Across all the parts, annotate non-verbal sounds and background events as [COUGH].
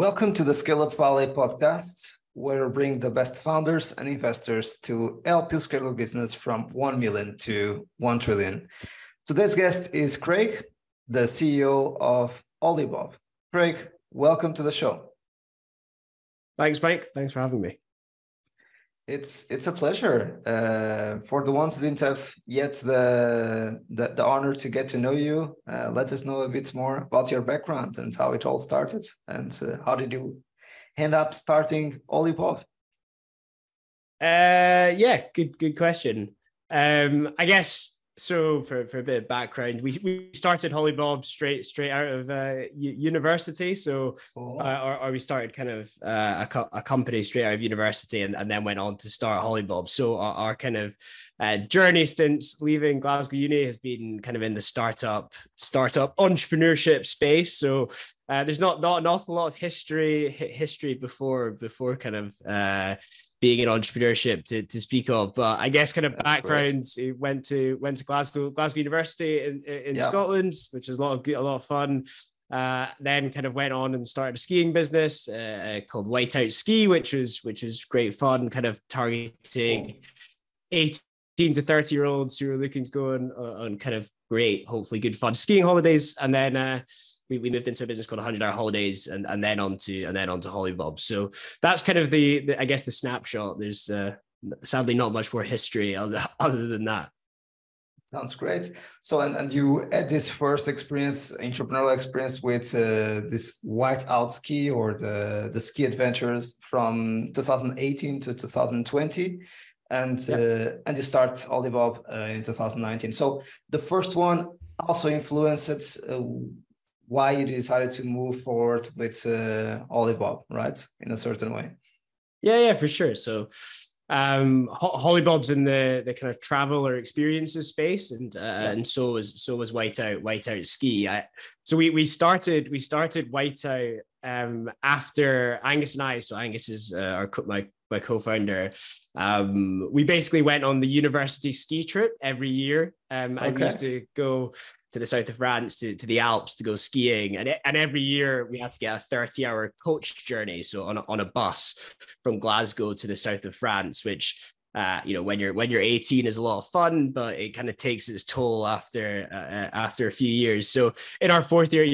welcome to the Scale Up Valley podcast, where we bring the best founders and investors to help you scale your business from 1 million to 1 trillion. Today's guest is Craig, the CEO of Holibob. Craig, welcome to the show. Thanks, Mike. Thanks for having me. It's it's a pleasure. Uh, for the ones who didn't have yet the the, the honor to get to know you, uh, let us know a bit more about your background and how it all started, and uh, how did you end up starting Holibob? Uh, yeah, good good question. Um, I guess so for, for a bit of background, we, we started Holibob straight straight out of uh, university. So, oh. uh, or, or, we started kind of uh, a, co- a company straight out of university, and, and then went on to start Holibob. So our, our kind of uh, journey since leaving Glasgow Uni has been kind of in the startup startup entrepreneurship space. So uh, there's not not an awful lot of history history before before kind of uh, being in entrepreneurship to, to speak of. But I guess kind of That's background great. went to went to Glasgow Glasgow University in, in yeah. Scotland, which is a lot of a lot of fun. Uh, then kind of went on and started a skiing business uh, called Whiteout Ski, which was which was great fun, kind of targeting 18 to 30 year olds who are looking to go on, on kind of great, hopefully good fun skiing holidays. And then uh, we, we moved into a business called 100 Hour Holidays, and, and then on to and then on to Holibob. So that's kind of the, the I guess the snapshot. There's uh, sadly not much more history [LAUGHS] other, other than that. Sounds great. So, and, and you had this first experience, entrepreneurial experience with uh, this whiteout ski or the, the ski adventures from 2018 to 2020. And uh, and you start Holibob uh, in 2019. So the first one also influenced uh, why you decided to move forward with uh, Holibob, right? In a certain way. Yeah, yeah, for sure. So um Holibob's in the the kind of travel or experiences space and uh, yeah. and so was so was whiteout whiteout ski I, so we we started we started whiteout um after angus and i so angus is uh, our my my co-founder um we basically went on the university ski trip every year um okay. and we used to go to the south of France to, to the Alps to go skiing. And, and every year we had to get a 30 hour coach journey. So on a, on a bus from Glasgow to the south of France, which uh, you know, when you're when you're 18 is a lot of fun, but it kind of takes its toll after uh, uh, after a few years. So in our fourth year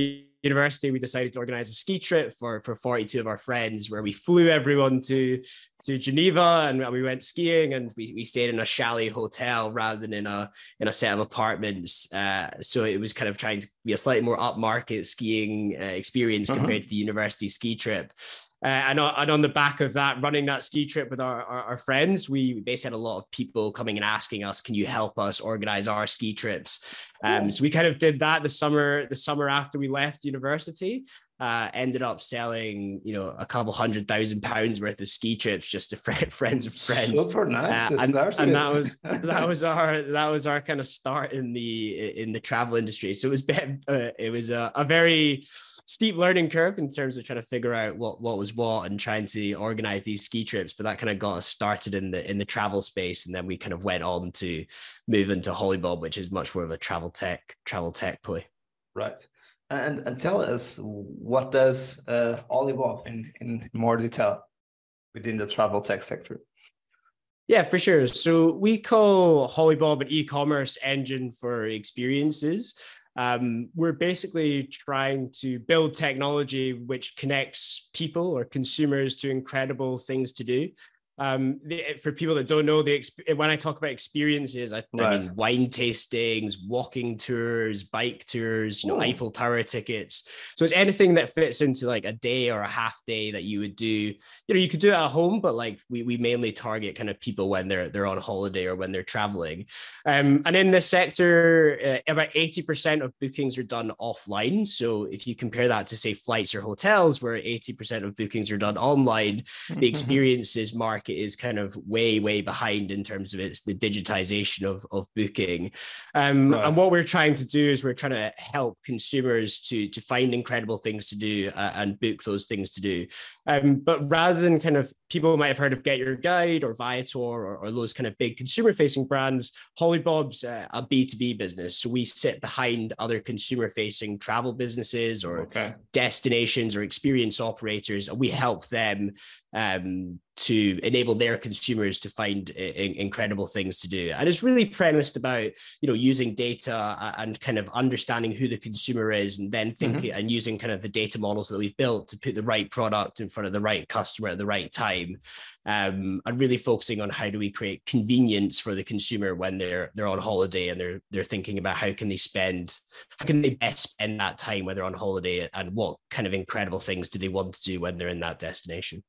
university, we decided to organize a ski trip for for 42 of our friends, where we flew everyone to to Geneva and we went skiing and we, we stayed in a chalet hotel rather than in a in a set of apartments. Uh, so it was kind of trying to be a slightly more upmarket skiing uh, experience uh-huh. compared to the university ski trip. Uh, and, and on the back of that, running that ski trip with our, our, our, friends, we basically had a lot of people coming and asking us, "Can you help us organize our ski trips?" Um, so we kind of did that the summer the summer after we left university uh, ended up selling, you know, a couple hundred thousand pounds worth of ski trips just to [LAUGHS] friends of friends. Super nice. Uh, and, and that was [LAUGHS] that was our that was our kind of start in the in the travel industry. So it was uh, it was a, a, very steep learning curve in terms of trying to figure out what what was what and trying to organize these ski trips. But that kind of got us started in the in the travel space, and then we kind of went on to move into Holibob, which is much more of a travel tech travel tech play. Right and, and tell us what does uh, Holibob in, in more detail within the travel tech sector? Yeah, for sure. So we call Holibob an e-commerce engine for experiences. Um, we're basically trying to build technology which connects people or consumers to incredible things to do um the, for people that don't know the when i talk about experiences I, right. I, mean wine tastings walking tours bike tours you know Ooh. eiffel tower tickets. So it's anything that fits into like a day or a half day that you would do. You know you could do it at home but like we, we mainly target kind of people when they're they're on holiday or when they're traveling. Um and in this sector uh, about 80% of bookings are done offline. So if you compare that to say flights or hotels where 80% of bookings are done online the experiences market market is kind of way, way behind in terms of its the digitization of, of booking. Um, right. And what we're trying to do is we're trying to help consumers to, to find incredible things to do uh, and book those things to do. Um, but rather than kind of people might have heard of Get Your Guide or Viator or, or those kind of big consumer facing brands, Holibob's uh, a B2B business. So we sit behind other consumer facing travel businesses or okay. destinations or experience operators. And we help them um, to enable their consumers to find incredible things to do. And it's really premised about, you know, using data and kind of understanding who the consumer is and then thinking mm-hmm. and using kind of the data models that we've built to put the right product in front of the right customer at the right time. Um, and really focusing on how do we create convenience for the consumer when they're they're on holiday and they're they're thinking about how can they spend how can they best spend that time when they're on holiday and what kind of incredible things do they want to do when they're in that destination.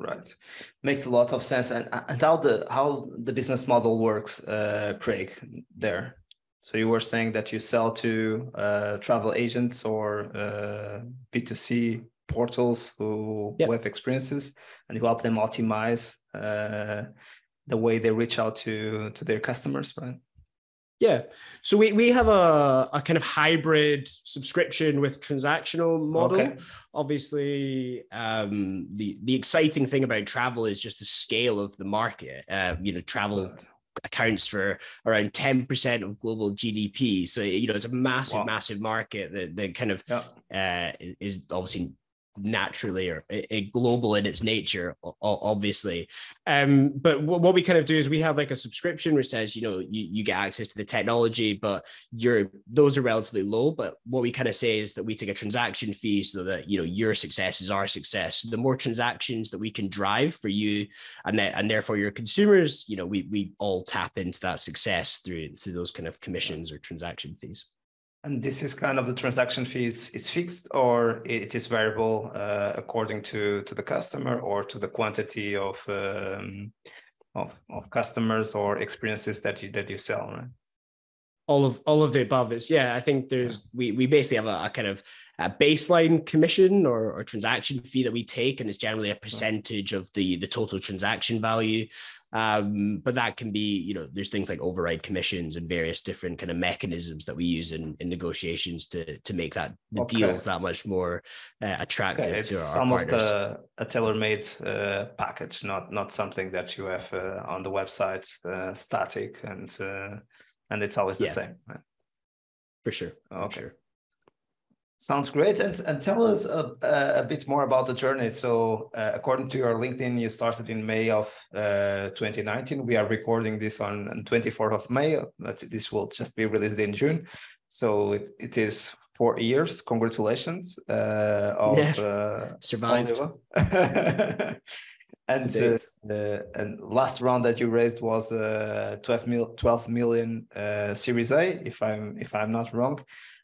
Right, makes a lot of sense. And, and how the how the business model works, uh, Craig, there. So you were saying that you sell to uh, travel agents or uh, B2C portals who, yep. who have experiences, and you help them optimize uh, the way they reach out to to their customers, right? Yeah. So we, we have a, a kind of hybrid subscription with transactional model. Okay. Obviously, um, the, the exciting thing about travel is just the scale of the market. Uh, you know, travel accounts for around 10% of global GDP. So, you know, it's a massive, wow. massive market that, that kind of yeah. uh, is obviously naturally or global in its nature obviously. Um but what we kind of do is we have like a subscription which says you know you, you get access to the technology but you're those are relatively low. But what we kind of say is that we take a transaction fee so that you know your success is our success. The more transactions that we can drive for you and that and therefore your consumers you know we we all tap into that success through through those kind of commissions or transaction fees and this is kind of the transaction fees is fixed or it is variable uh, according to, to the customer or to the quantity of, um, of, of customers or experiences that you, that you sell, right? all of all of the above is yeah i think there's we we basically have a, a kind of a baseline commission or, or transaction fee that we take and it's generally a percentage of the the total transaction value um, but that can be, you know, there's things like override commissions and various different kind of mechanisms that we use in, in negotiations to to make that the okay. deals that much more uh, attractive okay. to our, almost partners. A, a tailor-made uh, package, not not something that you have uh, on the website uh, static and uh, and it's always the yeah. same. Right? For sure. Okay. For sure. Sounds great. And, and tell us a, a bit more about the journey. So, uh, according to your LinkedIn, you started in May of uh, 2019. We are recording this on, on 24th of May, but this will just be released in June. So, it, it is four years. Congratulations. Uh, of, yeah. Uh, Survived. [LAUGHS] and uh, uh, and last round that you raised was uh, 12 mil 12 million uh, series a if i'm if i'm not wrong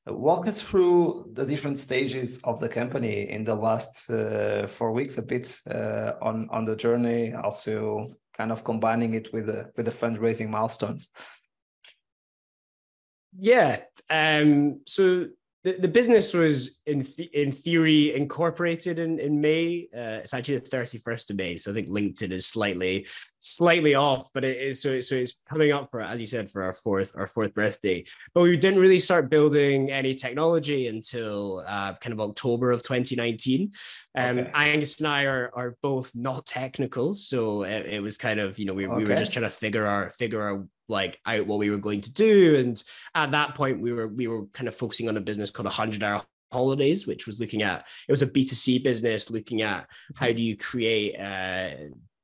Walk us through the different stages of the company in the last uh, four weeks, a bit uh, on on the journey, also kind of combining it with the with the fundraising milestones. Yeah. Um, so the, the business was in th- in theory incorporated in in May. Uh, it's actually the thirty first of May, so I think LinkedIn is slightly slightly off, but it is so so it's coming up for as you said for our fourth our fourth birthday. But we didn't really start building any technology until uh, kind of October of 2019. Um, okay. Angus and I are are both not technical, so it, it was kind of you know we, okay. we were just trying to figure our figure our like out what we were going to do. And at that point, we were we were kind of focusing on a business called 100 Hour Holidays, which was looking at it was a B2C business, looking at how do you create uh,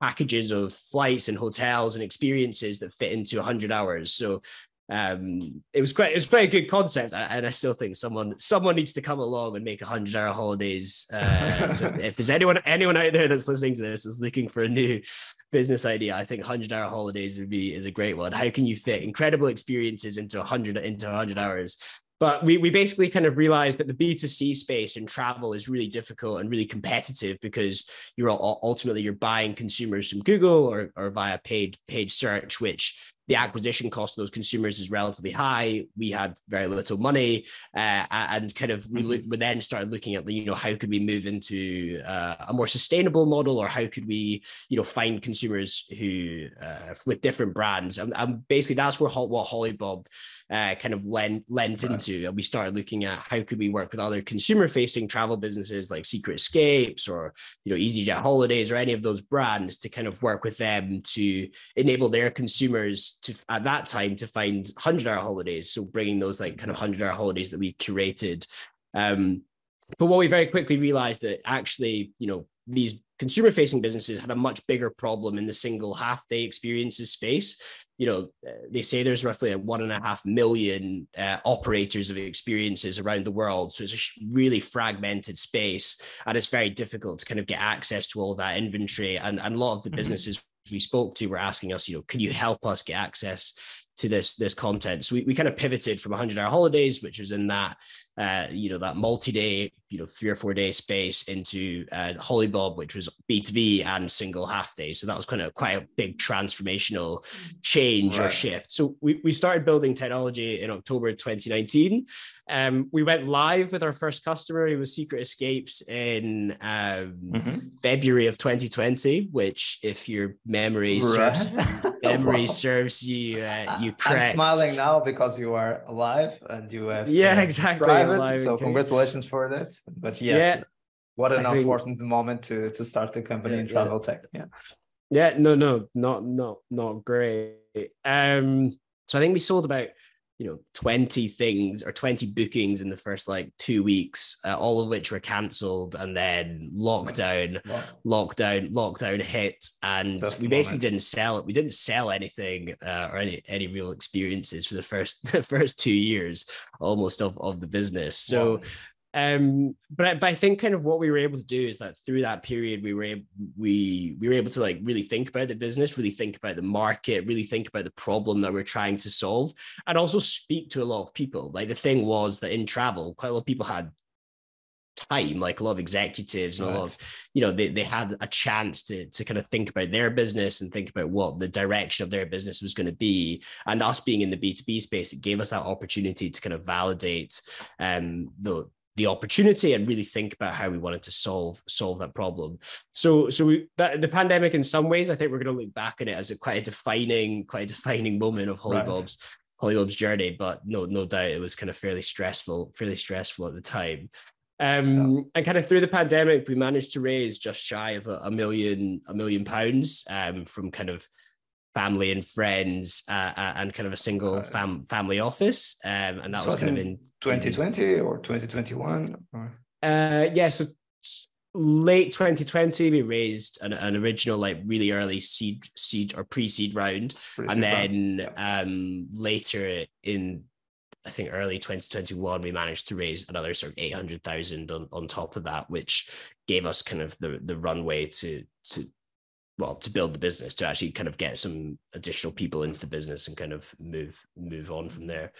packages of flights and hotels and experiences that fit into 100 hours. So um, it was quite it was quite a good concept, and I still think someone someone needs to come along and make a hundred hour holidays. Uh, so if, if, there's anyone anyone out there that's listening to this is looking for a new business idea, I think hundred hour holidays would be is a great one. How can you fit incredible experiences into a hundred into hundred hours? But we, we basically kind of realized that the B2C space in travel is really difficult and really competitive because you're ultimately you're buying consumers from Google or, or via paid paid search, which the acquisition cost of those consumers is relatively high. We had very little money, uh, and kind of we, mm-hmm. we then started looking at you know, how could we move into uh, a more sustainable model, or how could we, you know, find consumers who uh, with different brands, and, and, basically that's where what Holibob uh, kind of lent lent right. into, and we started looking at how could we work with other consumer-facing travel businesses like Secret Escapes or you know EasyJet Holidays or any of those brands to kind of work with them to enable their consumers to at that time to find 100 hour holidays. So bringing those like kind of 100 hour holidays that we curated. Um, but what we very quickly realized that actually you know these consumer facing businesses had a much bigger problem in the single half day experiences space you know they say there's roughly a one and a half million uh, operators of experiences around the world so it's a really fragmented space and it's very difficult to kind of get access to all that inventory and, and a lot of the mm-hmm. businesses we spoke to were asking us, you know, can you help us get access to this this content? So we, we kind of pivoted from 100 hour holidays, which was in that uh, you know, that multi-day, you know, three or four day space into uh, Holibob, which was B2B and single half day. So that was kind of quite a big transformational change right. or shift. So we, we started building technology in October 2019. Um, we went live with our first customer. It was Secret Escapes in um, mm-hmm. February of 2020, which if your memory right. serves, [LAUGHS] memory serves you, uh, you correct. I'm smiling now because you are alive and you have yeah, uh, exactly private. So congratulations for that. But yes, yeah, what an I unfortunate think, moment to to start the company yeah, in travel yeah. tech. Yeah. Yeah, no, no, not not not great. Um, so I think we sold about you know 20 things or 20 bookings in the first like two weeks uh, all of which were cancelled and then lockdown wow. lockdown lockdown hit and Tough we basically moment. didn't sell it we didn't sell anything uh, or any any real experiences for the first [LAUGHS] the first two years almost of, of the business so wow. Um, but but I think kind of what we were able to do is that through that period we were able, we we were able to like really think about the business, really think about the market, really think about the problem that we're trying to solve, and also speak to a lot of people. Like the thing was that in travel, quite a lot of people had time like a lot of executives and right. a lot of you know they, they had a chance to to kind of think about their business and think about what the direction of their business was going to be and us being in the b2b space it gave us that opportunity to kind of validate um the the opportunity and really think about how we wanted to solve solve that problem. So so we, that, the pandemic in some ways I think we're going to look back on it as a quite a defining quite a defining moment of Holibob's right. Holibob's journey. But no no doubt it was kind of fairly stressful fairly stressful at the time. Um, yeah. and kind of through the pandemic, we managed to raise just shy of a, a million a million pounds um, from kind of family and friends uh, uh, and kind of a single fam- family office. Um, and that was kind of in 2020 or 2021. Or? Uh, yeah, so late 2020 we raised an, an original like really early seed seed or pre-seed round pre-seed and then round. um later in I think early 2021 we managed to raise another sort of 800,000 on, on top of that which gave us kind of the the runway to to well to build the business to actually kind of get some additional people into the business and kind of move move on from there.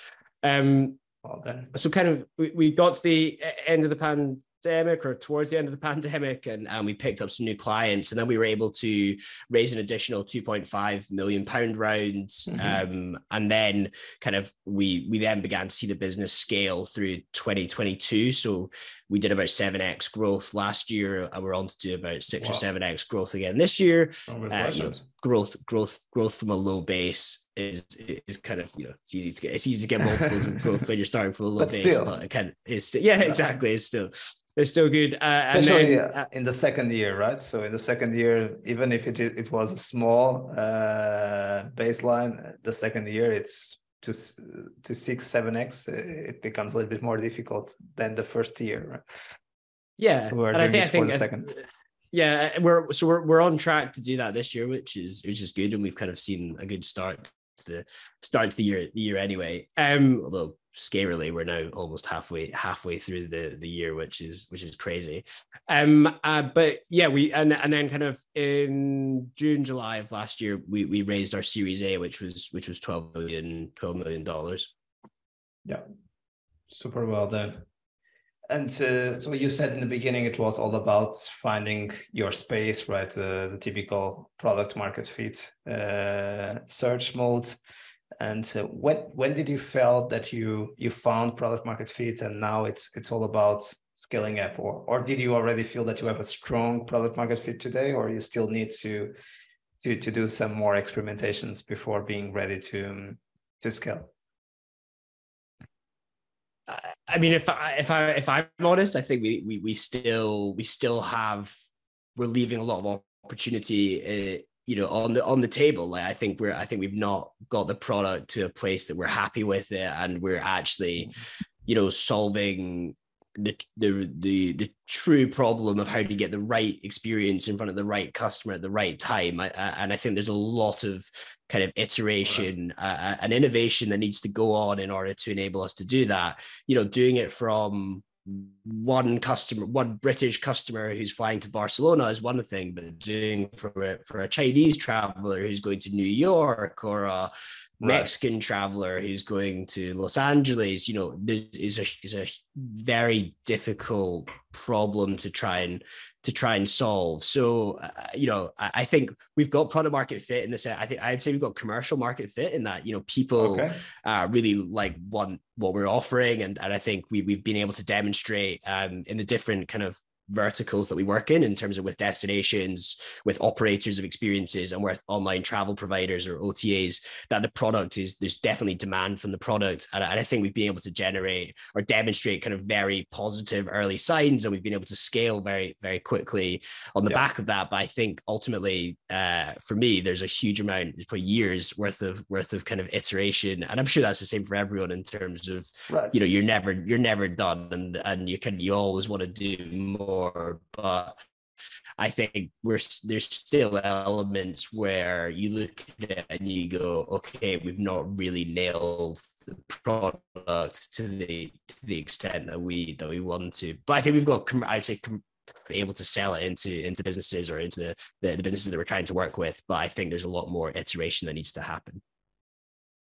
Um well, so kind of we, we got to the end of the pandemic or towards the end of the pandemic and, and we picked up some new clients and then we were able to raise an additional 2.5 million pound rounds mm-hmm. um, and then kind of we we then began to see the business scale through 2022 so we did about 7x growth last year and we're on to do about 6 wow. or 7x growth again this year uh, you know, growth growth growth from a low base is is kind of you know it's easy to get it's easy to get multiples of growth when you're starting from a low but base still. but it kind of is yeah exactly it's still they're still good. Uh, and then, uh, in the second year, right? So in the second year, even if it it was a small uh, baseline, the second year it's to to six seven x. Uh, it becomes a little bit more difficult than the first year. Right? Yeah, so we're and I think, I think the uh, second. Yeah, uh, we're so we're we're on track to do that this year, which is which is good, and we've kind of seen a good start to the start to the year the year anyway. Um, although scarily we're now almost halfway halfway through the the year which is which is crazy um uh, but yeah we and and then kind of in june july of last year we we raised our series a which was which was 12 million 12 million dollars yeah super well done and uh, so you said in the beginning it was all about finding your space, right? Uh, the typical product market fit uh, search mode. And uh, when when did you felt that you you found product market fit, and now it's it's all about scaling up, or or did you already feel that you have a strong product market fit today, or you still need to to to do some more experimentations before being ready to to scale? I mean, if I if I if I'm honest, I think we we we still we still have we're leaving a lot of opportunity, uh, you know, on the on the table. Like I think we're I think we've not got the product to a place that we're happy with it, and we're actually, you know, solving the the the the true problem of how to get the right experience in front of the right customer at the right time. I, I, and I think there's a lot of kind of iteration right. uh, and innovation that needs to go on in order to enable us to do that. You know, doing it from one customer, one British customer who's flying to Barcelona is one thing, but doing for a, for a Chinese traveler who's going to New York or a Mexican right. traveler who's going to Los Angeles, you know, is a is a very difficult problem to try and to try and solve. So, uh, you know, I, I, think we've got product market fit in this. I think I'd say we've got commercial market fit in that, you know, people okay. uh, really like want what we're offering. And, and I think we, we've been able to demonstrate um, in the different kind of verticals that we work in in terms of with destinations with operators of experiences and with online travel providers or otas that the product is there's definitely demand from the product and, and i think we've been able to generate or demonstrate kind of very positive early signs and we've been able to scale very very quickly on the yeah. back of that but i think ultimately uh, for me there's a huge amount for years worth of worth of kind of iteration and i'm sure that's the same for everyone in terms of right. you know you're never you're never done and and you can you always want to do more before, but I think we're there's still elements where you look at it and you go, okay, we've not really nailed the product to the to the extent that we that we want to. But I think we've got, I'd say, able to sell it into into businesses or into the, the, the businesses that we're trying to work with. But I think there's a lot more iteration that needs to happen.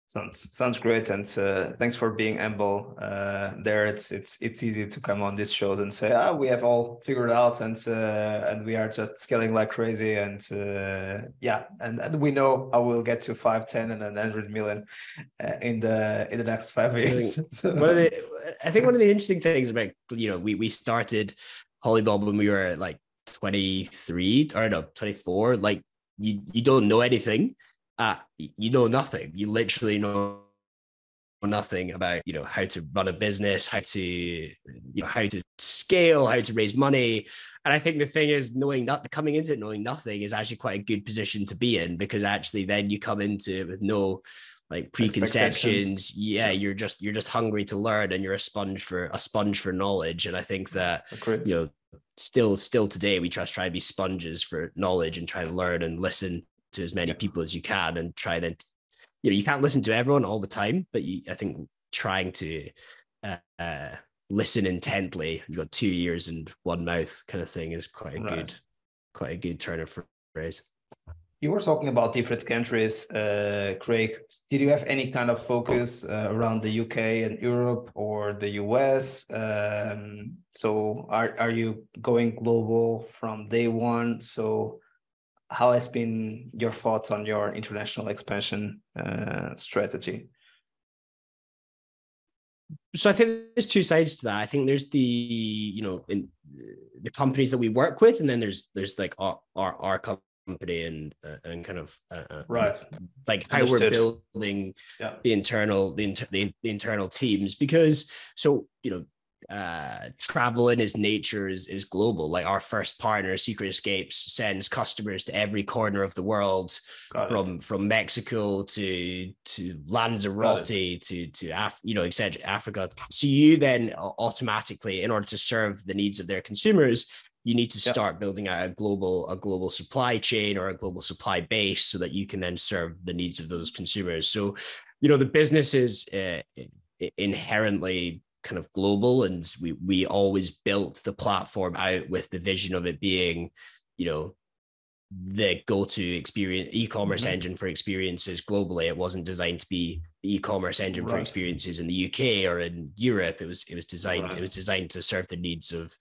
Sounds sounds great, and uh, thanks for being humble. Uh, there, it's it's it's easy to come on this show and say, "Ah, we have all figured out, and uh, and we are just scaling like crazy." And uh, yeah, and, and we know how we'll get to five, ten, and an hundred million uh, in the in the next five years. [LAUGHS] I think, one of the, I think one of the interesting things about you know we we started Holibob when we were like twenty three or no twenty four. Like you you don't know anything uh, you know nothing. You literally know nothing about you know how to run a business how to you know how to scale how to raise money. And i think the thing is knowing that coming into it knowing nothing is actually quite a good position to be in because actually then you come into it with no like preconceptions. Yeah you're just you're just hungry to learn and you're a sponge for a sponge for knowledge. And i think that you know still still today we just try to be sponges for knowledge and try to learn and listen to as many people as you can and try then you know you can't listen to everyone all the time but you, i think trying to uh, uh, listen intently you've got two ears and one mouth kind of thing is quite a right. good quite a good turn of phrase. You were talking about different countries uh, craig. Did you have any kind of focus uh, around the uk and europe or the us um, so are, are you going global from day one? So how has been your thoughts on your international expansion uh, strategy? So I think there's two sides to that. I think there's the you know in the companies that we work with, and then there's there's like our our, our company and uh, and kind of uh, uh right like how Understood. we're building yeah. the internal the, inter- the, the internal teams because so you know uh, travel in its nature is, is global. Like our first partner, Secret Escapes, sends customers to every corner of the world, Got from it. from Mexico to to Lanzarote to to Af- you know, etc. Africa. So you then automatically, in order to serve the needs of their consumers, you need to start building out a global a global supply chain or a global supply base so that you can then serve the needs of those consumers. So, you know, the business is uh, inherently kind of global and we we always built the platform out with the vision of it being you know the go-to experience e-commerce mm-hmm. engine for experiences globally it wasn't designed to be e-commerce engine right. for experiences in the UK or in Europe. It was it was designed right. it was designed to serve the needs of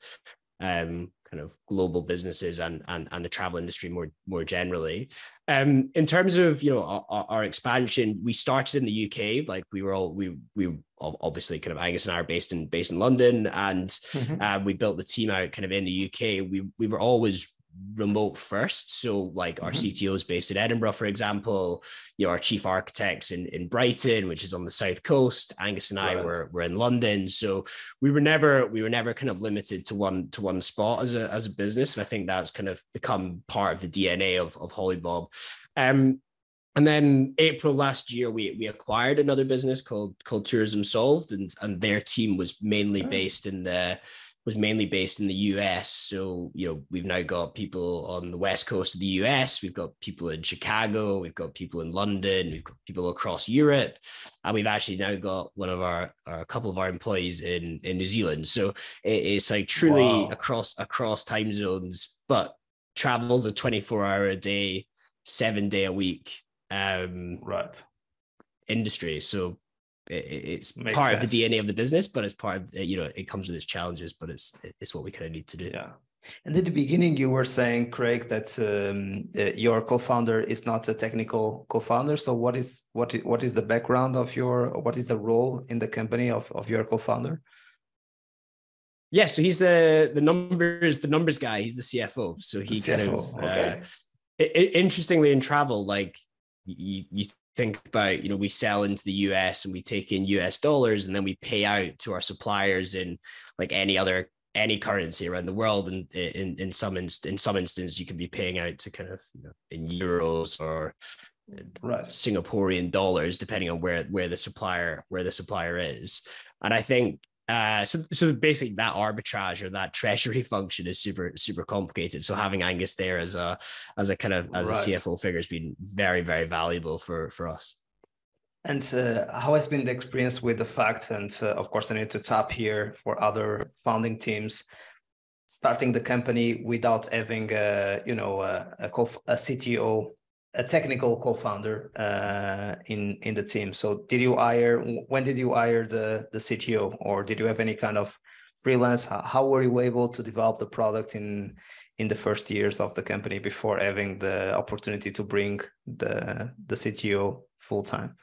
um, kind of global businesses and and, and the travel industry more more generally. Um, in terms of you know our, our, expansion, we started in the UK. Like we were all we we obviously kind of Angus and I are based in based in London, and mm-hmm. uh, we built the team out kind of in the UK. We we were always remote first. So like our mm-hmm. CTO is based in Edinburgh, for example, you know, our chief architects in, in Brighton, which is on the south coast. Angus and I right. were, were in London. So we were never, we were never kind of limited to one, to one spot as a, as a business. And I think that's kind of become part of the DNA of, of Holibob. Um, and then April last year, we we acquired another business called called Tourism Solved, and and their team was mainly based in the was mainly based in the US. So, you know, we've now got people on the west coast of the US, we've got people in Chicago, we've got people in London, we've got people across Europe, and we've actually now got one of our, our a couple of our employees in in New Zealand. So it, it's like truly wow. across across time zones, but travels a 24 hour a day, seven day a week um right industry. So it's Makes part sense. of the DNA of the business, but it's part of you know it comes with its challenges, but it's it's what we kind of need to do. Yeah. And at the beginning, you were saying, Craig, that um, uh, your co-founder is not a technical co-founder. So, what is what is, what is the background of your? What is the role in the company of of your co-founder? Yeah, so he's the the numbers the numbers guy. He's the CFO. So he kind of okay. uh, it, interestingly in travel, like you, you think about you know we sell into the US and we take in US dollars and then we pay out to our suppliers in like any other any currency around the world and in in some inst- in some instances you can be paying out to kind of you know in euros or uh, right. Singaporean dollars depending on where where the supplier where the supplier is and I think uh, so so basically that arbitrage or that [LAUGHS] treasury function is super super complicated. So having Angus there as a as a kind of as right. a CFO figure has been very very valuable for for us. And uh, how has been the experience with the fact? And uh, of course, I need to tap here for other founding teams starting the company without having a you know a, a, a CTO a technical co-founder uh, in in the team. So did you hire? When did you hire the the CTO, or did you have any kind of freelance? How, how were you able to develop the product in in the first years of the company before having the opportunity to bring the the CTO full time?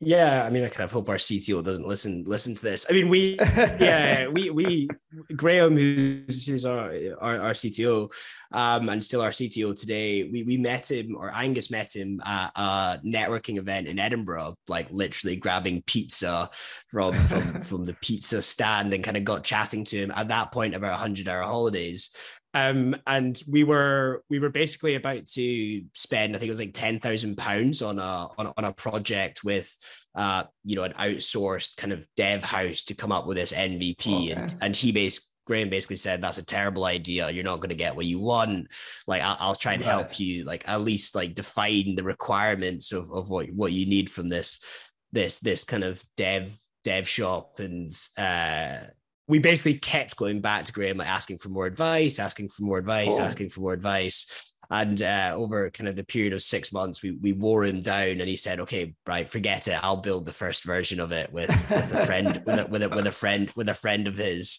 Yeah, I mean, I kind of hope our CTO doesn't listen listen to this. I mean, we, yeah, [LAUGHS] we we Graham, who's who's our our, our CTO, um, and still our CTO today. We we met him, or Angus met him at a networking event in Edinburgh, like literally grabbing pizza from from [LAUGHS] from the pizza stand, and kind of got chatting to him at that point about hundred hour holidays. Um, and we were we were basically about to spend, I think it was like ten thousand pounds on a on, on a project with uh, you know, an outsourced kind of dev house to come up with this MVP. Okay. And and he basically Graham basically said that's a terrible idea. You're not going to get what you want. Like I'll, I'll try and right. help you, like at least like define the requirements of, of what what you need from this this this kind of dev dev shop and uh we basically kept going back to Graham, like asking for more advice, asking for more advice, asking for more advice. And uh, over kind of the period of six months, we we wore him down, and he said, "Okay, right, forget it. I'll build the first version of it with with a friend, [LAUGHS] with a with a with a friend with a friend of his."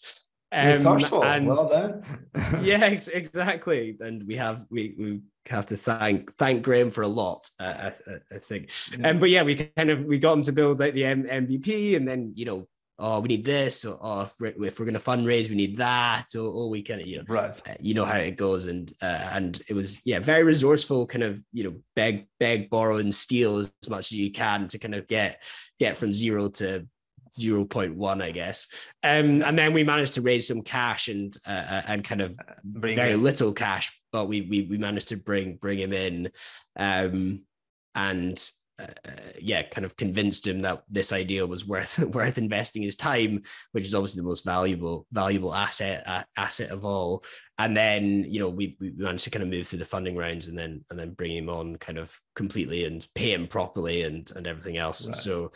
Um, and well done. [LAUGHS] yeah, ex- exactly. And we have we we have to thank thank Graham for a lot. Uh, I, I, think. Um, but yeah, we kind of we got him to build like the M- MVP, and then you know oh, we need this, or oh, if we're, we're going to fundraise, we need that, or, or we kind of, you know, right. Uh, you know how it goes. And, uh, and it was, yeah, very resourceful, kind of, you know, beg, beg, borrow and steal as much as you can to kind of get, get from zero to 0.1 i guess um, and then we managed to raise some cash and uh, uh and kind of bring very in. little cash but we, we we managed to bring bring him in um, and uh, yeah, kind of convinced him that this idea was worth [LAUGHS] worth investing his time, which is obviously the most valuable valuable asset uh, asset of all. And then you know we, we managed to kind of move through the funding rounds and then and then bring him on kind of completely and pay him properly and and everything else. Right. So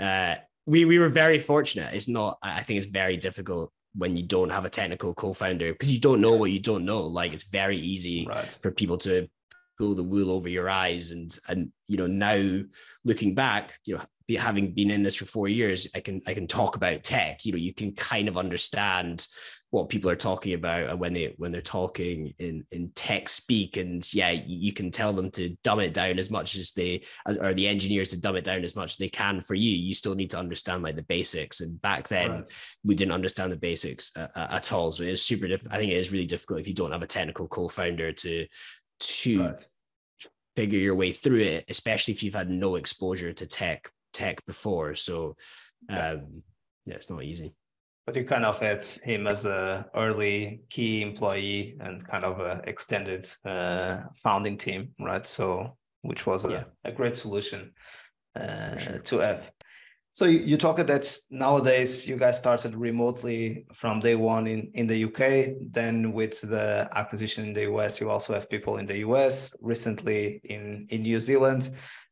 uh, we we were very fortunate. It's not. I think it's very difficult when you don't have a technical co-founder because you don't know what you don't know. Like it's very easy right. for people to pull the wool over your eyes and and you know now looking back you know be, having been in this for four years i can i can talk about tech. You know you can kind of understand what people are talking about when they when they're talking in in tech speak. And yeah you can tell them to dumb it down as much as they as, or the engineers to dumb it down as much as they can for you. You still need to understand like the basics. And back then right. we didn't understand the basics uh, at all. So it's super diff- i think it is really difficult if you don't have a technical co-founder to to right. figure your way through it especially if you've had no exposure to tech tech before so um yeah it's not easy but you kind of had him as a early key employee and kind of a extended uh, founding team, right? So which was a, yeah. a great solution uh, sure. to have. So you, you talked that nowadays you guys started remotely from day one in, in the UK. Then with the acquisition in the US, you also have people in the US, recently in, in New Zealand.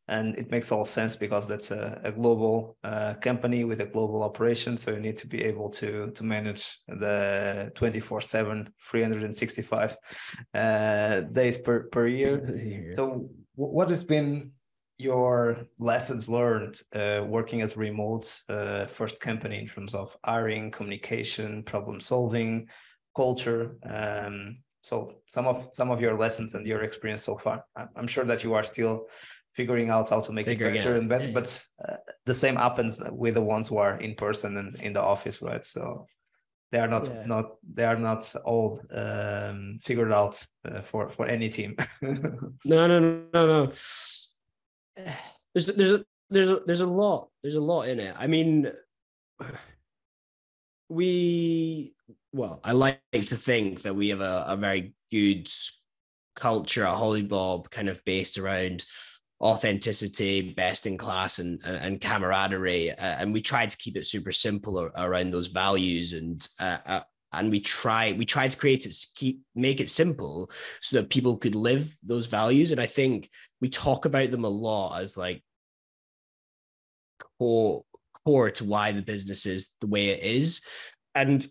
And it makes all sense because that's a, a global uh, company with a global operation. So you need to be able to to manage the 24 7 365 uh, days per, per year. So what has been your lessons learned uh, working as a remote uh, first company in terms of hiring communication problem solving culture um, so some of some of your lessons and your experience so far i'm sure that you are still figuring out how to make Figuring it better and better. But uh, the same happens with the ones who are in person and in the office, right? So they are not yeah. not they are not all um, figured out uh, for for any team. [LAUGHS] no, no, no, no, no. [SIGHS] There's there's a, there's a, there's a lot there's a lot in it. I mean, [SIGHS] we well, I like to think that we have a, a very good culture at Holibob, kind of based around authenticity, best in class, and and, and camaraderie. Uh, and we tried to keep it super simple around those values, and uh, uh, and we try we tried to create it, keep make it simple so that people could live those values. And I think we talk about them a lot as like core core to why the business is the way it is. And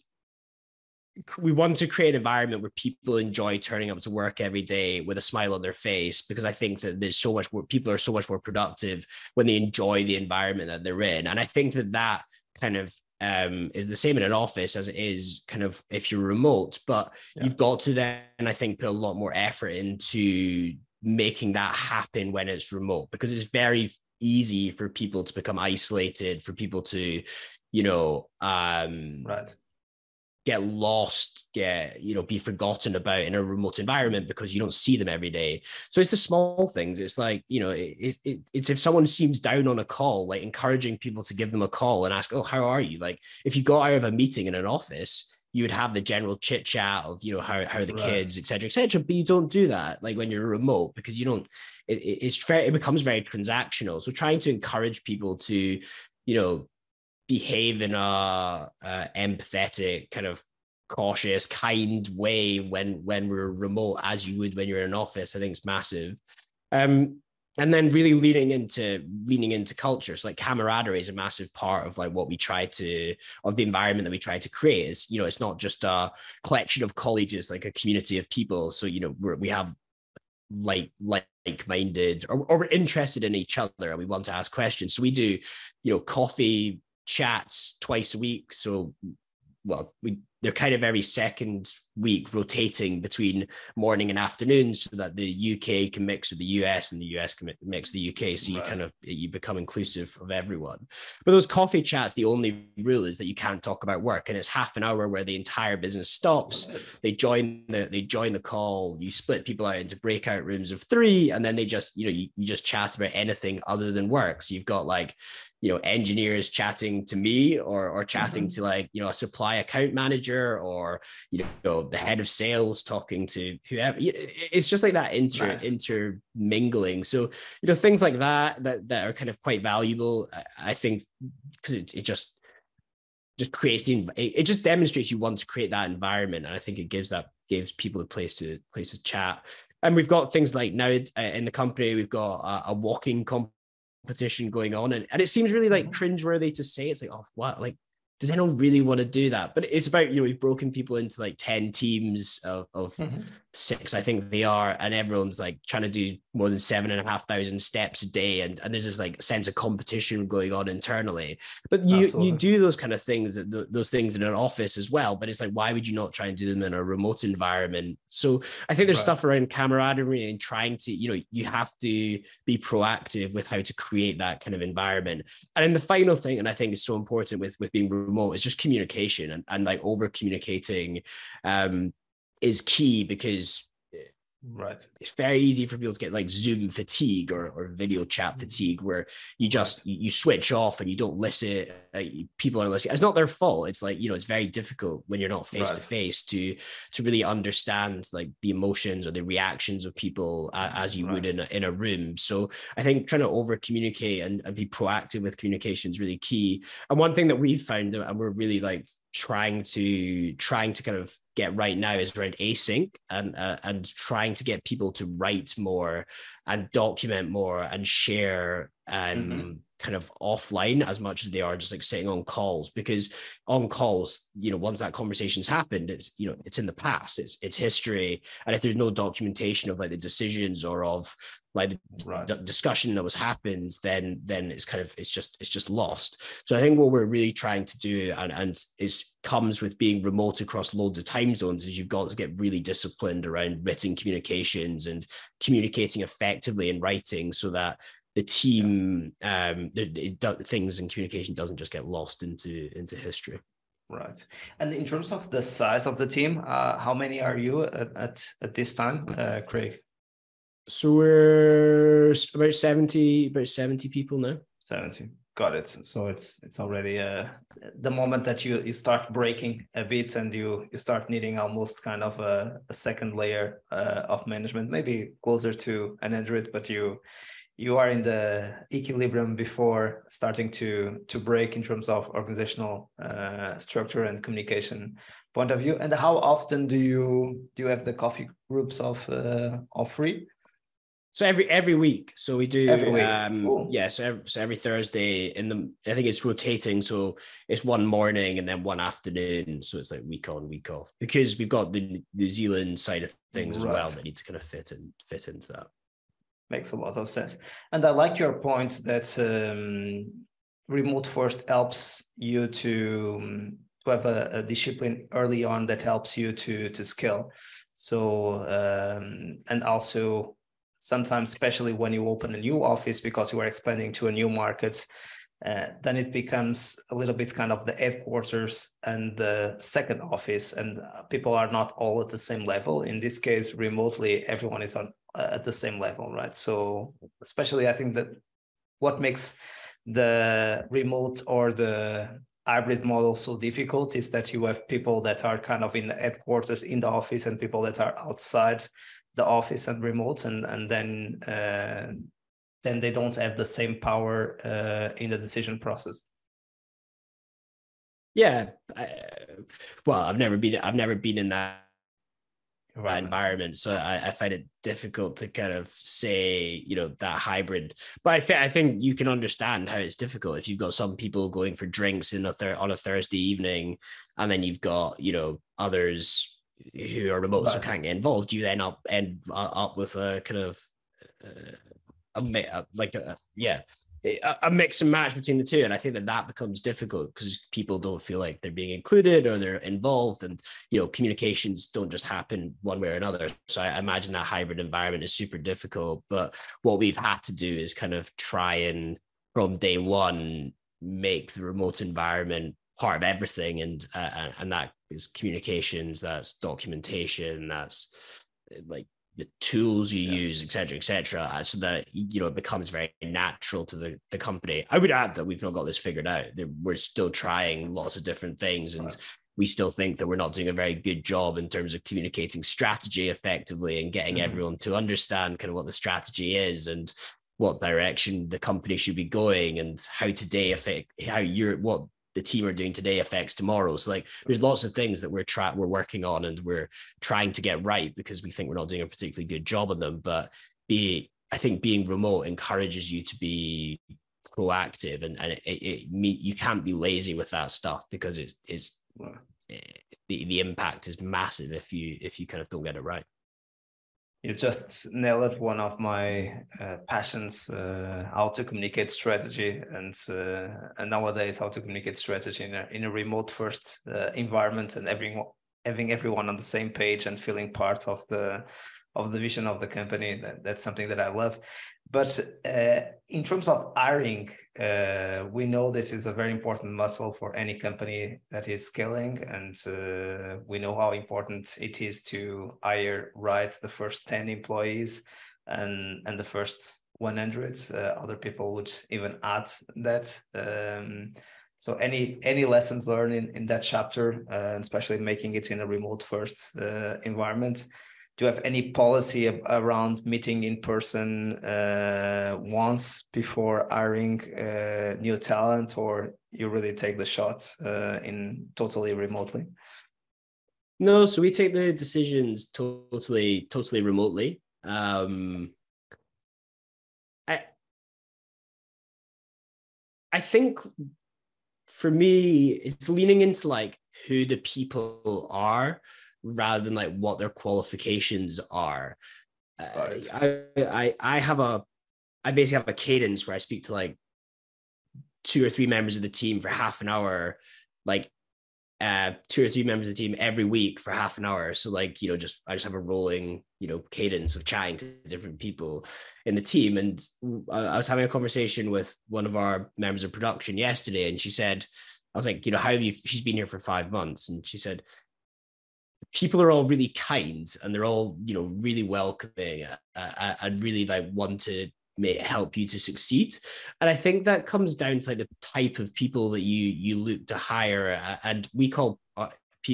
we want to create an environment where people enjoy turning up to work every day with a smile on their face because I think that there's so much more people are so much more productive when they enjoy the environment that they're in, and I think that that kind of um, is the same in an office as it is kind of if you're remote, but yeah. you've got to then I think put a lot more effort into making that happen when it's remote because it's very easy for people to become isolated, for people to, you know, um, right get lost, get, you know, be forgotten about in a remote environment because you don't see them every day. So it's the small things. It's like, you know, it, it, it's if someone seems down on a call, like encouraging people to give them a call and ask, oh, how are you? Like if you got out of a meeting in an office, you would have the general chit chat of you know how how the right. kids etc etc but you don't do that like when you're remote because you don't it, it's it becomes very transactional so trying to encourage people to you know behave in a, a empathetic kind of cautious kind way when when we're remote as you would when you're in an office. I think it's massive. Um and then really leaning into leaning into culture so like camaraderie is a massive part of like what we try to of the environment that we try to create. Is you know it's not just a collection of colleges like a community of people. So you know we have like like-minded or, or we're interested in each other and we want to ask questions. So we do you know coffee chats twice a week. So, well, we they're kind of every second week rotating between morning and afternoon so that the UK can mix with the US and the US can mix the UK. So you kind of you become inclusive of everyone. But those coffee chats, the only rule is that you can't talk about work, and it's half an hour where the entire business stops. They join the they join the call. You split people out into breakout rooms of three, and then they just you know you, you just chat about anything other than work. So you've got like you know engineers chatting to me or or chatting mm-hmm. to like you know a supply account manager or you know the head of sales talking to whoever it's just like that inter nice. intermingling so you know things like that that that are kind of quite valuable i think because it, it just just creates the it just demonstrates you want to create that environment and i think it gives that gives people a place to place to chat and we've got things like now uh, in the company we've got a, a walking competition going on and, and it seems really like mm-hmm. cringeworthy to say it's like oh what like does anyone really want to do that? But it's about, you know, we've broken people into like 10 teams of, of mm-hmm. six, I think they are, and everyone's like trying to do more than seven and a half thousand steps a day. And, and there's this like sense of competition going on internally. But you Absolutely. you do those kind of things, those things in an office as well. But it's like, why would you not try and do them in a remote environment? So I think there's right. stuff around camaraderie and trying to, you know, you have to be proactive with how to create that kind of environment. And then the final thing, and I think is so important with with being remote, is just communication and, and like over communicating um, is key because right. It's very easy for people to get like zoom fatigue or, or video chat mm-hmm. fatigue where you just you switch off and you don't listen uh, people are listening. It's not their fault. It's like you know it's very difficult when you're not face to face to to really understand like the emotions or the reactions of people uh, as you right. would in a, in a room. So i think trying to over communicate and, and be proactive with communication is really key. And one thing that we've found and we're really like trying to trying to kind of get right now is around async and uh, and trying to get people to write more and document more and share um, mm-hmm. Kind of offline as much as they are just like sitting on calls because on calls you know once that conversation's happened it's you know it's in the past it's it's history and if there's no documentation of like the decisions or of like the right. d- discussion that was happened then then it's kind of it's just it's just lost so i think what we're really trying to do and and is comes with being remote across loads of time zones is you've got to get really disciplined around written communications and communicating effectively in writing so that the team um it, it, things and communication doesn't just get lost into into history. Right. And in terms of the size of the team uh, how many are you at at, at this time uh, craig? So we're about 70 about 70 people now. 70 got it. So it's it's already uh the moment that you you start breaking a bit and you you start needing almost kind of a, a second layer uh, of management maybe closer to an android but you you are in the equilibrium before starting to to break in terms of organizational uh, structure and communication point of view. And how often do you do you have the coffee groups of uh, of free so every every week. So we do every week. um cool. yeah so every, so every thursday in the i think it's rotating. So it's one morning and then one afternoon. So it's like week on week off. Because we've got the new zealand side of things right. as well that need to kind of fit and fit into that makes a lot of sense. And I like your point that um, remote first helps you to, um, to have a, a, discipline early on that helps you to to scale. So um, and also sometimes, especially when you open a new office because you are expanding to a new market. Uh, then it becomes a little bit kind of the headquarters and the second office, and people are not all at the same level. In this case, remotely, everyone is on at the same level, right? So especially I think that what makes the remote or the hybrid model so difficult is that you have people that are kind of in the headquarters in the office and people that are outside the office and remote and and then uh, then they don't have the same power uh, in the decision process yeah I, well i've never been i've never been in that that environment. So I, I, find it difficult to kind of say, you know, that hybrid. But I think I think you can understand how it's difficult if you've got some people going for drinks in a thir- on a Thursday evening, and then you've got you know others who are remote right. so can't get involved. You then up end up with a kind of uh, a, like a yeah a mix and match between the two and i think that that becomes difficult because people don't feel like they're being included or they're involved and you know communications don't just happen one way or another. So i imagine that hybrid environment is super difficult but what we've had to do is kind of try and from day one make the remote environment part of everything and uh, and that is communications that's documentation that's like the tools you yeah. use, et cetera, et cetera, uh, so that you know it becomes very natural to the, the company. I would add that we've not got this figured out. We're still trying lots of different things, and right. we still think that we're not doing a very good job in terms of communicating strategy effectively and getting mm-hmm. everyone to understand kind of what the strategy is and what direction the company should be going and how today affect how you're what the team are doing today affects tomorrow. So like there's lots of things that we're trying we're working on and we're trying to get right because we think we're not doing a particularly good job on them. But be I think being remote encourages you to be proactive and, and it, it, it you can't be lazy with that stuff because it is eh, the, the impact is massive if you if you kind of don't get it right you just nailed one of my uh, passions uh, how to communicate strategy and uh, and nowadays how to communicate strategy in a, in a remote first uh, environment and everyone having everyone on the same page and feeling part of the of the vision of the company that, that's something that i love but uh, in terms of hiring, uh, we know this is a very important muscle for any company that is scaling, and uh, we know how important it is to hire right the first ten employees and and the first 100. Uh, other people would even add that. Um, so any any lessons learned in, in that chapter, uh, especially making it in a remote first uh, environment, do you have any policy around meeting in person uh, once before hiring uh, new talent or you really take the shot uh, in totally remotely? No so we take the decisions totally totally remotely. Um, i i think for me it's leaning into like who the people are rather than like what their qualifications are. Right. I, I I have a I basically have a cadence where I speak to like two or three members of the team for half an hour, like uh two or three members of the team every week for half an hour. So like, you know, just I just have a rolling, you know, cadence of chatting to different people in the team. And I was having a conversation with one of our members of production yesterday, and she said, I was like, you know, how have you she's been here for five months? And she said, people are all really kind and they're all you know really welcoming uh, uh, and really like want to may help you to succeed and i think that comes down to like the type of people that you you look to hire uh, and we call uh,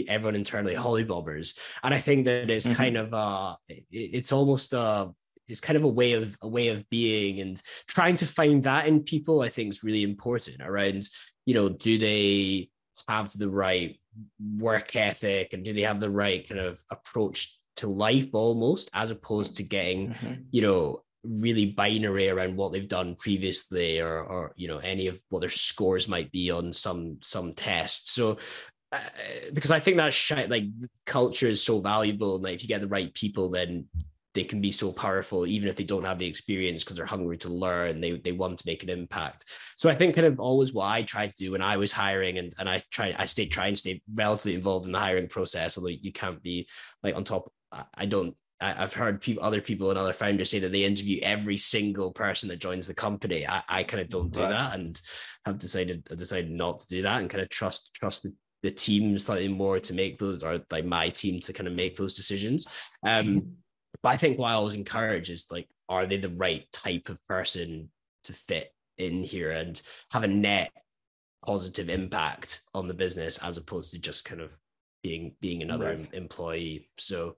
everyone internally holibobbers and i think that it's mm-hmm. kind of uh it's almost uh it's kind of a way of a way of being and trying to find that in people i think is really important around you know do they have the right work ethic and do they have the right kind of approach to life almost as opposed to getting mm-hmm. you know really binary around what they've done previously or or you know any of what their scores might be on some some tests so uh, because i think that sh- like culture is so valuable and like if you get the right people then they can be so powerful even if they don't have the experience because they're hungry to learn they, they want to make an impact so i think kind of always what i tried to do when i was hiring and, and i try i stay try and stay relatively involved in the hiring process although you can't be like on top i don't I've heard people, other people and other founders say that they interview every single person that joins the company. I, I kind of don't do right. that, and have decided I decided not to do that, and kind of trust trust the, the team slightly more to make those, or like my team to kind of make those decisions. Um, mm-hmm. But I think what I always encourage is like, are they the right type of person to fit in here and have a net positive impact on the business as opposed to just kind of being being another right. employee. So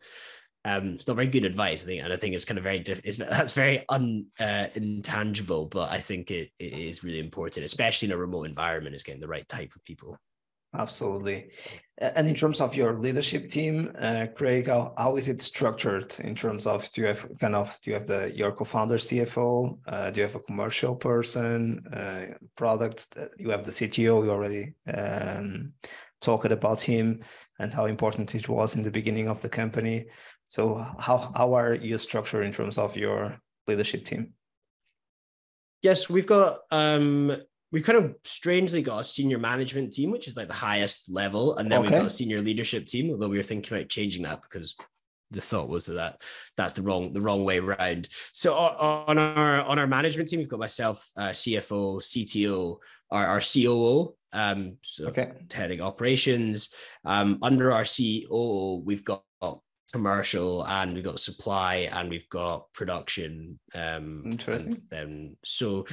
um, it's not very good advice, I think, and I think it's kind of very diff- it's, that's very un uh, intangible, but I think it, it is really important, especially in a remote environment, is getting the right type of people. Absolutely. And in terms of your leadership team, uh, Craig, how, how is it structured in terms of do you have kind of do you have the your co-founder CFO? Uh, do you have a commercial person, uh, product? You have the CTO. You already um, talked about him and how important it was in the beginning of the company. So how how are you structured in terms of your leadership team? Yes, we've got um, we've kind of strangely got a senior management team, which is like the highest level, and then okay. we've got a senior leadership team. Although we were thinking about changing that because the thought was that, that that's the wrong the wrong way around. So on our on our management team, we've got myself, uh, CFO, CTO, our, our COO, um, so okay. heading operations. Um, under our COO, we've got commercial and we've got supply and we've got production um Interesting. and then so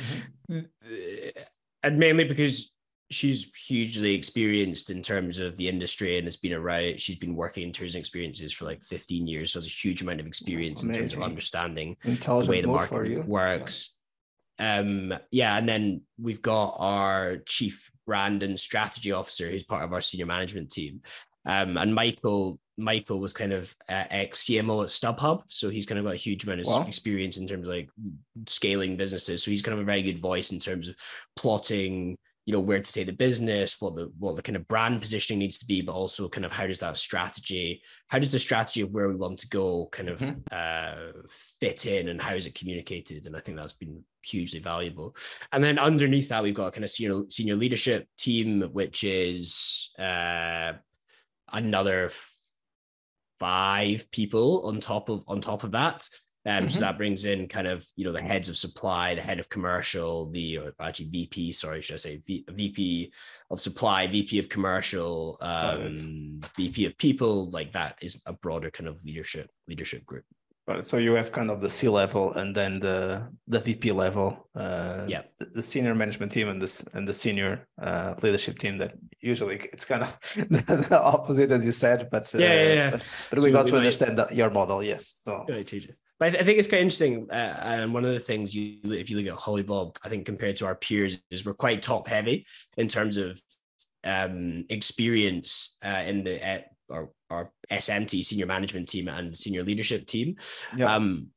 mm-hmm. And mainly because she's hugely experienced in terms of the industry and has been around she's been working in tourism experiences for like 15 years so has a huge amount of experience Amazing. in terms of understanding the way the market works. Um yeah and then we've got our chief brand and strategy officer who's part of our senior management team. Um and michael Michael was kind of uh, ex CMO at StubHub, so he's kind of got a huge amount of wow. experience in terms of like scaling businesses. So he's kind of a very good voice in terms of plotting you know where to take the business what the what the kind of brand positioning needs to be but also kind of how does that strategy how does the strategy of where we want to go kind of mm-hmm. uh, fit in and how is it communicated and i think that's been hugely valuable and then underneath that we've got a kind of senior senior leadership team which is uh, another five people on top of on top of that um, mm-hmm. So that brings in kind of you know the heads of supply, the head of commercial, the or actually VP, sorry, should I say v, VP of supply, VP of commercial, um, VP of people, like that is a broader kind of leadership leadership group. Right. So you have kind of the C level and then the the VP level, uh, yeah, the, the, senior management team and this and the senior uh, leadership team. That usually [LAUGHS] it's kind of [LAUGHS] the opposite as you said, but uh, yeah, yeah, yeah. But, but so we got we to might... understand that your model, yes. So right, but I, th- I, think it's quite interesting. Uh, and one of the things you, if you look at Holibob, I think compared to our peers, is we're quite top heavy in terms of um, experience uh, in the at, our, our SMT senior management team and senior leadership team. Um,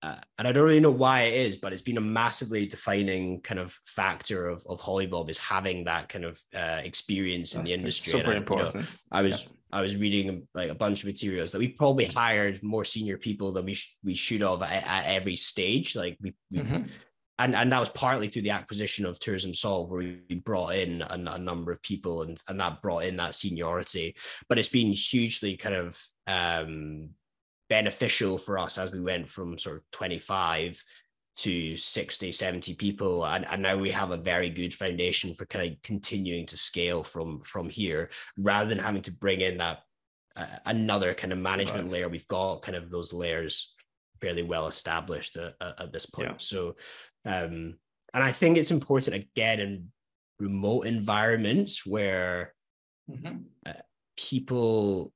uh, and I don't really know why it is, but it's been a massively defining kind of factor of, of Holibob is having that kind of uh, experience in That's the industry. Super and, important. You know, I was yeah. I was reading like a bunch of materials that we probably hired more senior people than we sh- we should have at, at, every stage. Like we, we mm-hmm. And and that was partly through the acquisition of Tourism Solve, where we brought in a, a, number of people, and and that brought in that seniority. But it's been hugely kind of um, beneficial for us as we went from sort of 25 to 60 70 people and, and now we have a very good foundation for kind of continuing to scale from from here rather than having to bring in that uh, another kind of management right. layer we've got kind of those layers fairly well established at, at this point yeah. so um and i think it's important again in remote environments where mm-hmm. uh, people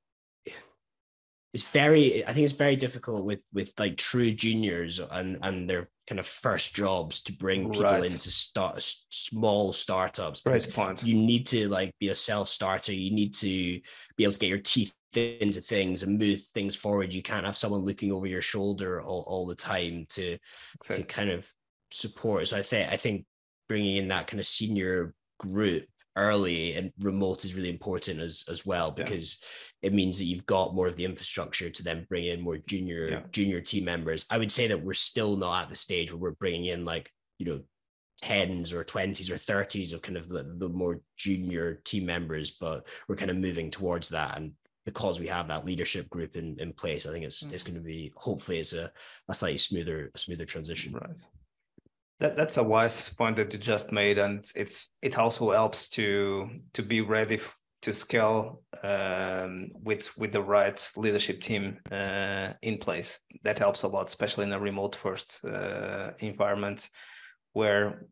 it's very i think it's very difficult with with like true juniors and and their kind of first jobs to bring people right. into start small startups right point you need to like be a self-starter you need to be able to get your teeth into things and move things forward you can't have someone looking over your shoulder all, all the time to to kind of support so i think i think bringing in that kind of senior group early and remote is really important as as well because yeah. it means that you've got more of the infrastructure to then bring in more junior yeah. junior team members i would say that we're still not at the stage where we're bringing in like you know 10s or 20s or 30s of kind of the, the more junior team members but we're kind of moving towards that and because we have that leadership group in, in place i think it's mm-hmm. it's going to be hopefully it's a, a slightly smoother a smoother transition right that, that's a wise point that you just made, and it's it also helps to to be ready to scale um, with with the right leadership team uh, in place. That helps a lot, especially in a remote first uh, environment, where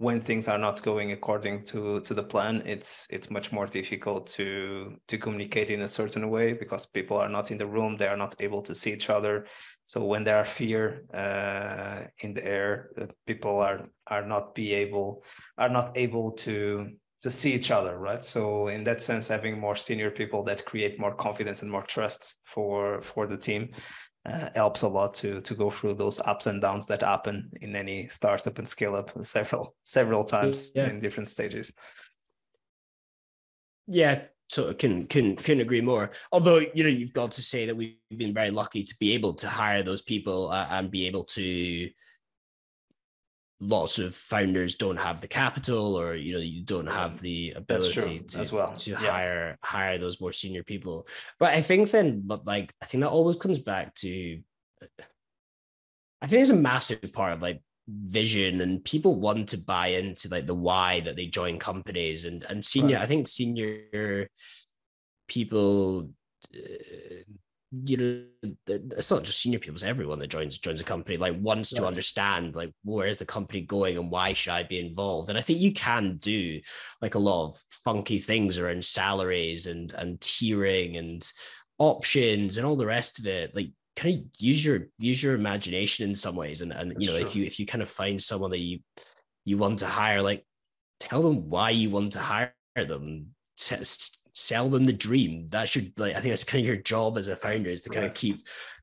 when things are not going according to to the plan, it's it's much more difficult to to communicate in a certain way because people are not in the room, they are not able to see each other, so when there are fear uh, in the air, uh, people are are not be able are not able to to see each other, right? So in that sense, having more senior people that create more confidence and more trust for for the team uh, helps a lot to to go through those ups and downs that happen in any startup and scale up [LAUGHS] several several times yeah. in different stages. Yeah, so can can can agree more. Although you know you've got to say that we've been very lucky to be able to hire those people uh, and be able to. Lots of founders don't have the capital, or you know, you don't have the ability to as well to yeah. hire hire those more senior people. But I think then, but like I think that always comes back to. I think there's a massive part of like vision and people want to buy into like the why that they join companies and and senior right. i think senior people uh, you know it's not just senior people it's everyone that joins joins a company like wants right. to understand like where's the company going and why should i be involved? And i think you can do like a lot of funky things around salaries and and tiering and options and all the rest of it like kind of use your use your imagination in some ways. And and you know if you if you kind of find someone that you you want to hire like tell them why you want to hire them sell them the dream. That should like I think that's kind of your job as a founder is to kind of keep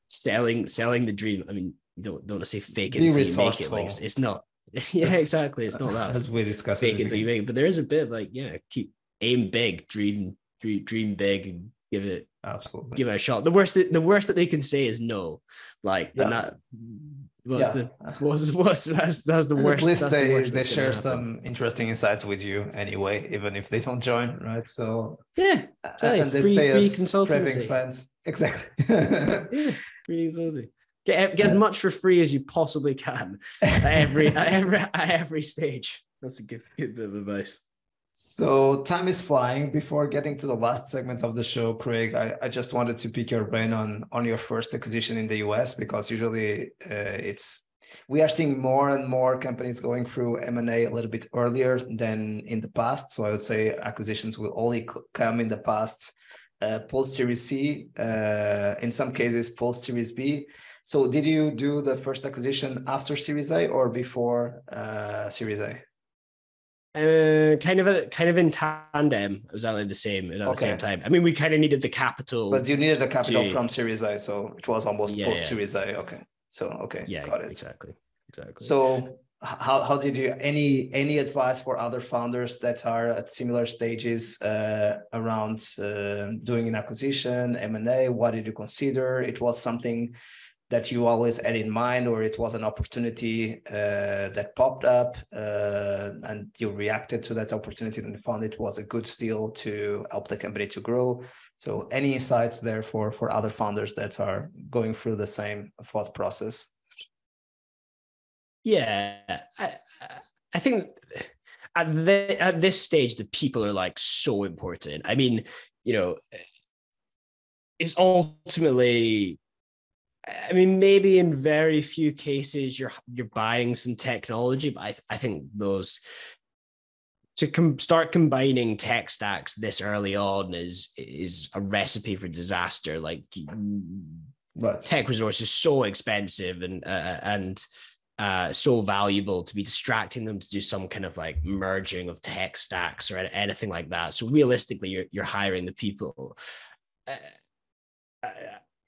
selling selling the dream. I mean, you don't don't want to say fake it until you make it. Like it's, it's not. [LAUGHS] yeah, exactly. It's not that. [LAUGHS] As we discussed, fake it until you make it. But there is a bit like yeah, keep aim big, dream dream dream big, and give it absolutely give it a shot. The worst that the worst that they can say is no. Like yeah. and that what's yeah. the what's [LAUGHS] what's that's that's the and worst. At least they the they share some interesting insights with you anyway, even if they don't join, right? So yeah, exactly. and they free, stay free as consultancy. fans. Exactly. [LAUGHS] yeah, free consultancy. Get, [LAUGHS] get as much for free as you possibly can at every at every at every stage. That's a good, good bit of advice. So time is flying. Before getting to the last segment of the show, Craig, I, I just wanted to pick your brain on on your first acquisition in the US because usually uh, it's we are seeing more and more companies going through M&A a little bit earlier than in the past. So I would say acquisitions will only come in the past uh, post Series C, uh, in some cases post Series B. So did you do the first acquisition after Series A or before uh, Series A? Uh, kind of a kind of in tandem. It was exactly the same at okay. the same time. I mean, we kind of needed the capital, but you needed the capital to... from Series A, so it was almost yeah, post Series A. Okay, so okay, yeah, got it exactly, exactly. So how how did you any any advice for other founders that are at similar stages uh, around uh, doing an acquisition, M and A? What did you consider? It was something that you always had in mind, or it was an opportunity uh, that popped up uh, and you reacted to that opportunity and found it was a good deal to help the company to grow? So, any insights there for for other founders that are going through the same thought process? Yeah, I, I think at the, at this stage, the people are like so important. I mean, you know, it's ultimately I mean, maybe in very few cases you're you're buying some technology, but I, th- I think those to com- start combining tech stacks this early on is is a recipe for disaster. Like right. tech resources so expensive and uh, and uh, so valuable to be distracting them to do some kind of like merging of tech stacks or anything like that. So realistically, you're you're hiring the people. Uh,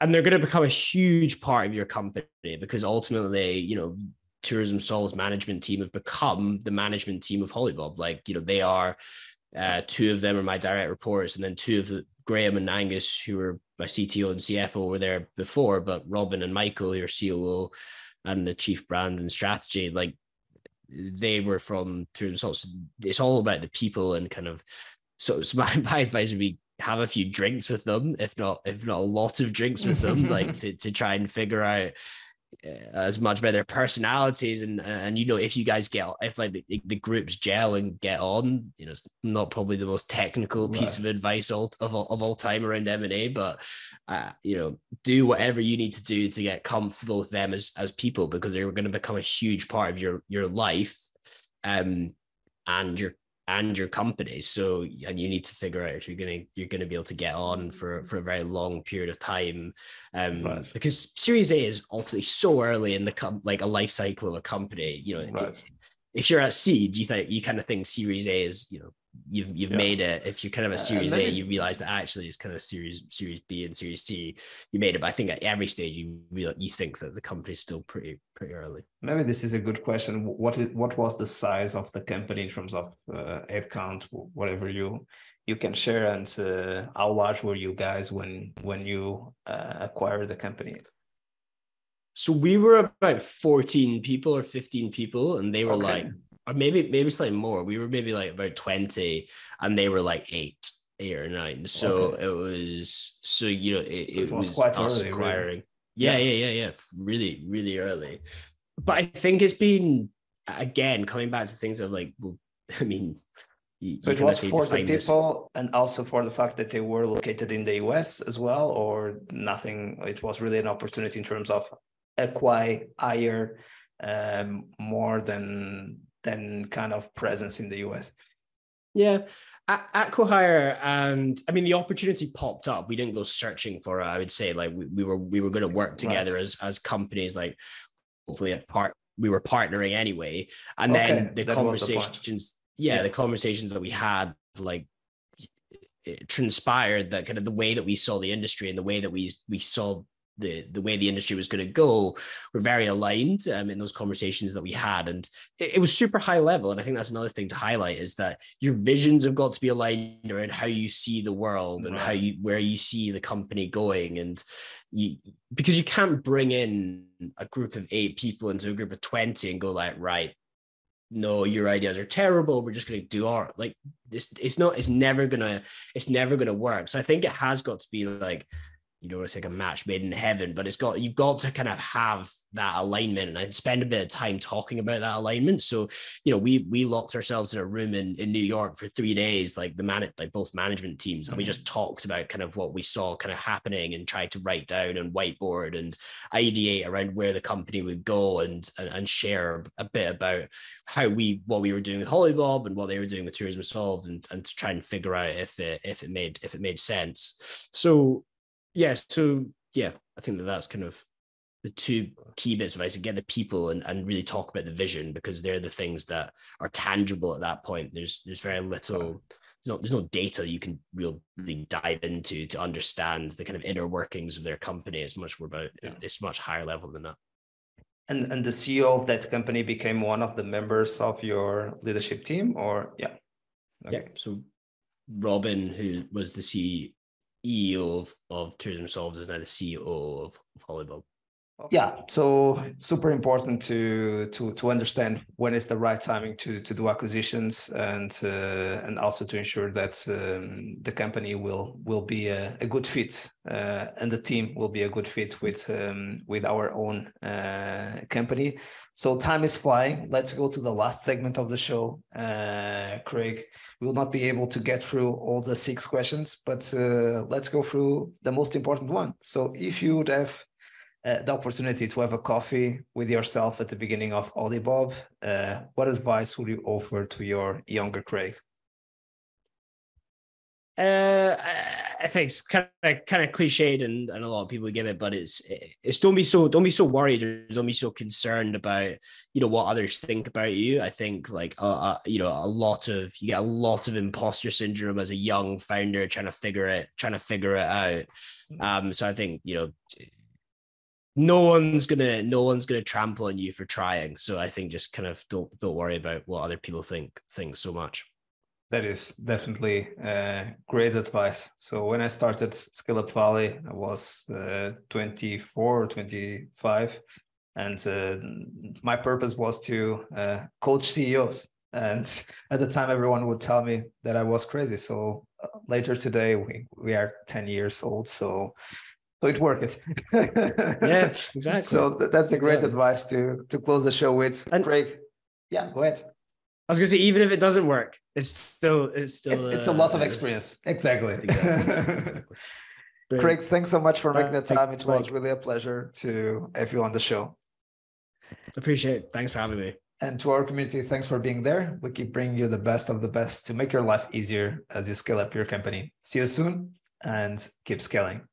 and they're going to become a huge part of your company because ultimately, you know, Tourism Soul's management team have become the management team of Holibob. Like, you know, they are uh, two of them are my direct reports, and then two of the Graham and Angus, who were my CTO and CFO, were there before, but Robin and Michael, your COO and the chief brand and strategy, like they were from Tourism Soul. So it's all about the people and kind of so, so [LAUGHS] my, my advice would be have a few drinks with them, if not if not a lot of drinks with them, [LAUGHS] like to to try and figure out uh, as much about their personalities and and you know if you guys get if like the, the groups gel and get on you know it's not probably the most technical piece right. of advice all, of, all, of all time around m&a but uh, you know do whatever you need to do to get comfortable with them as as people because they're going to become a huge part of your your life um and you're and your company. So and you need to figure out if you're gonna you're gonna be able to get on for for a very long period of time, um, right. because Series A is ultimately so early in the com- like a life cycle of a company. You know, right. if you're at seed, you think you kind of think Series A is you know you've you've yeah. made it. If you're kind of a series uh, A, you realize that actually it's kind of series series B and series C. You made it, but I think at every stage you real you think that the company's still pretty pretty early. Maybe this is a good question. What is, what was the size of the company in terms of uh, head count, whatever you you can share, and uh, how large were you guys when when you uh, acquired the company? So we were about 14 people or 15 people, and they were okay. like or maybe maybe slightly more. We were maybe like about 20 and they were like eight, eight or nine. So okay. it was so you know it, it, it was, was, quite us early, acquiring. Really. Yeah, yeah, yeah, yeah. Really, really early. But I think it's been again coming back to things of like, well, [LAUGHS] I mean, you, so it was for the people this. and also for the fact that they were located in the US as well, or nothing. It was really an opportunity in terms of acquire higher um, more than than kind of presence in the US. Yeah. Acquihire and I mean the opportunity popped up. We didn't go searching for it. I would say like we, we were we were going to work together right. as as companies. Like hopefully at part we were partnering anyway. And okay. then the that conversations, the yeah, yeah, the conversations that we had like it transpired that kind of the way that we saw the industry and the way that we we saw the the way the industry was going to go were very aligned um, in those conversations that we had. And it, it, was super high level. And i think that's another thing to highlight is that your visions have got to be aligned around how you see the world and right. how you where you see the company going. And you because you can't bring in a group of eight people into a group of 20 and go like right no your ideas are terrible. We're just going to do our like this it's not it's never gonna it's never gonna work. So i think it has got to be like you know, it's like a match made in heaven, but it's got you've got to kind of have that alignment and I'd spend a bit of time talking about that alignment. So, you know, we we locked ourselves in a room in, in New York for three days, like the man like both management teams, and we just mm-hmm. talked about kind of what we saw kind of happening and tried to write down and whiteboard and ideate around where the company would go and and, and share a bit about how we what we were doing with Holibob and what they were doing with Tourism Solved and and to try and figure out if it if it made if it made sense. So yeah, so yeah, I think that that's kind of the two key bits of advice to get the people and, and really talk about the vision because they're the things that are tangible at that point. There's there's very little there's no there's no data you can really dive into to understand the kind of inner workings of their company. It's much more about yeah. it's much higher level than that. And and the CEO of that company became one of the members of your leadership team, or yeah, okay. yeah. So Robin, who was the CEO of, of Tourism Solves is now the CEO of, of Holibob. Yeah, so super important to to to understand when is the right timing to to do acquisitions and uh, and also to ensure that um, the company will will be a, a good fit uh, and the team will be a good fit with um, with our own uh, company. So time is flying. Let's go to the last segment of the show, uh, Craig we will not be able to get through all the six questions, but uh, let's go through the most important one. So if you would have uh, the opportunity to have a coffee with yourself at the beginning of Holibob, uh, what advice would you offer to your younger Craig? Uh, I think it's kind of kind of cliched, and, and a lot of people give it, but it's it's don't be so don't be so worried or don't be so concerned about you know what others think about you. I think like uh, uh, you know a lot of you get a lot of imposter syndrome as a young founder trying to figure it trying to figure it out. Mm. Um, so I think you know no one's gonna no one's gonna trample on you for trying. So I think just kind of don't don't worry about what other people think think so much that is definitely uh, great advice. So when I started Scale Up Valley, I was uh, 24 or 25, and uh, my purpose was to uh, coach CEOs. And [LAUGHS] at the time, everyone would tell me that I was crazy. So uh, later today, we we are 10 years old. So so it worked. yeah, [LAUGHS] exactly. So th- that's a great exactly. advice to to close the show with. And Craig, yeah, go ahead. I was gonna say, even if it doesn't work, it's still it's still it, it's uh, a lot of uh, experience. [LAUGHS] Exactly. exactly. Craig, thanks so much for making the time. It was really a pleasure to have you on the show. Appreciate it. Thanks for having me. And to our community, thanks for being there. We keep bringing you the best of the best to make your life easier as you scale up your company. See you soon and keep scaling.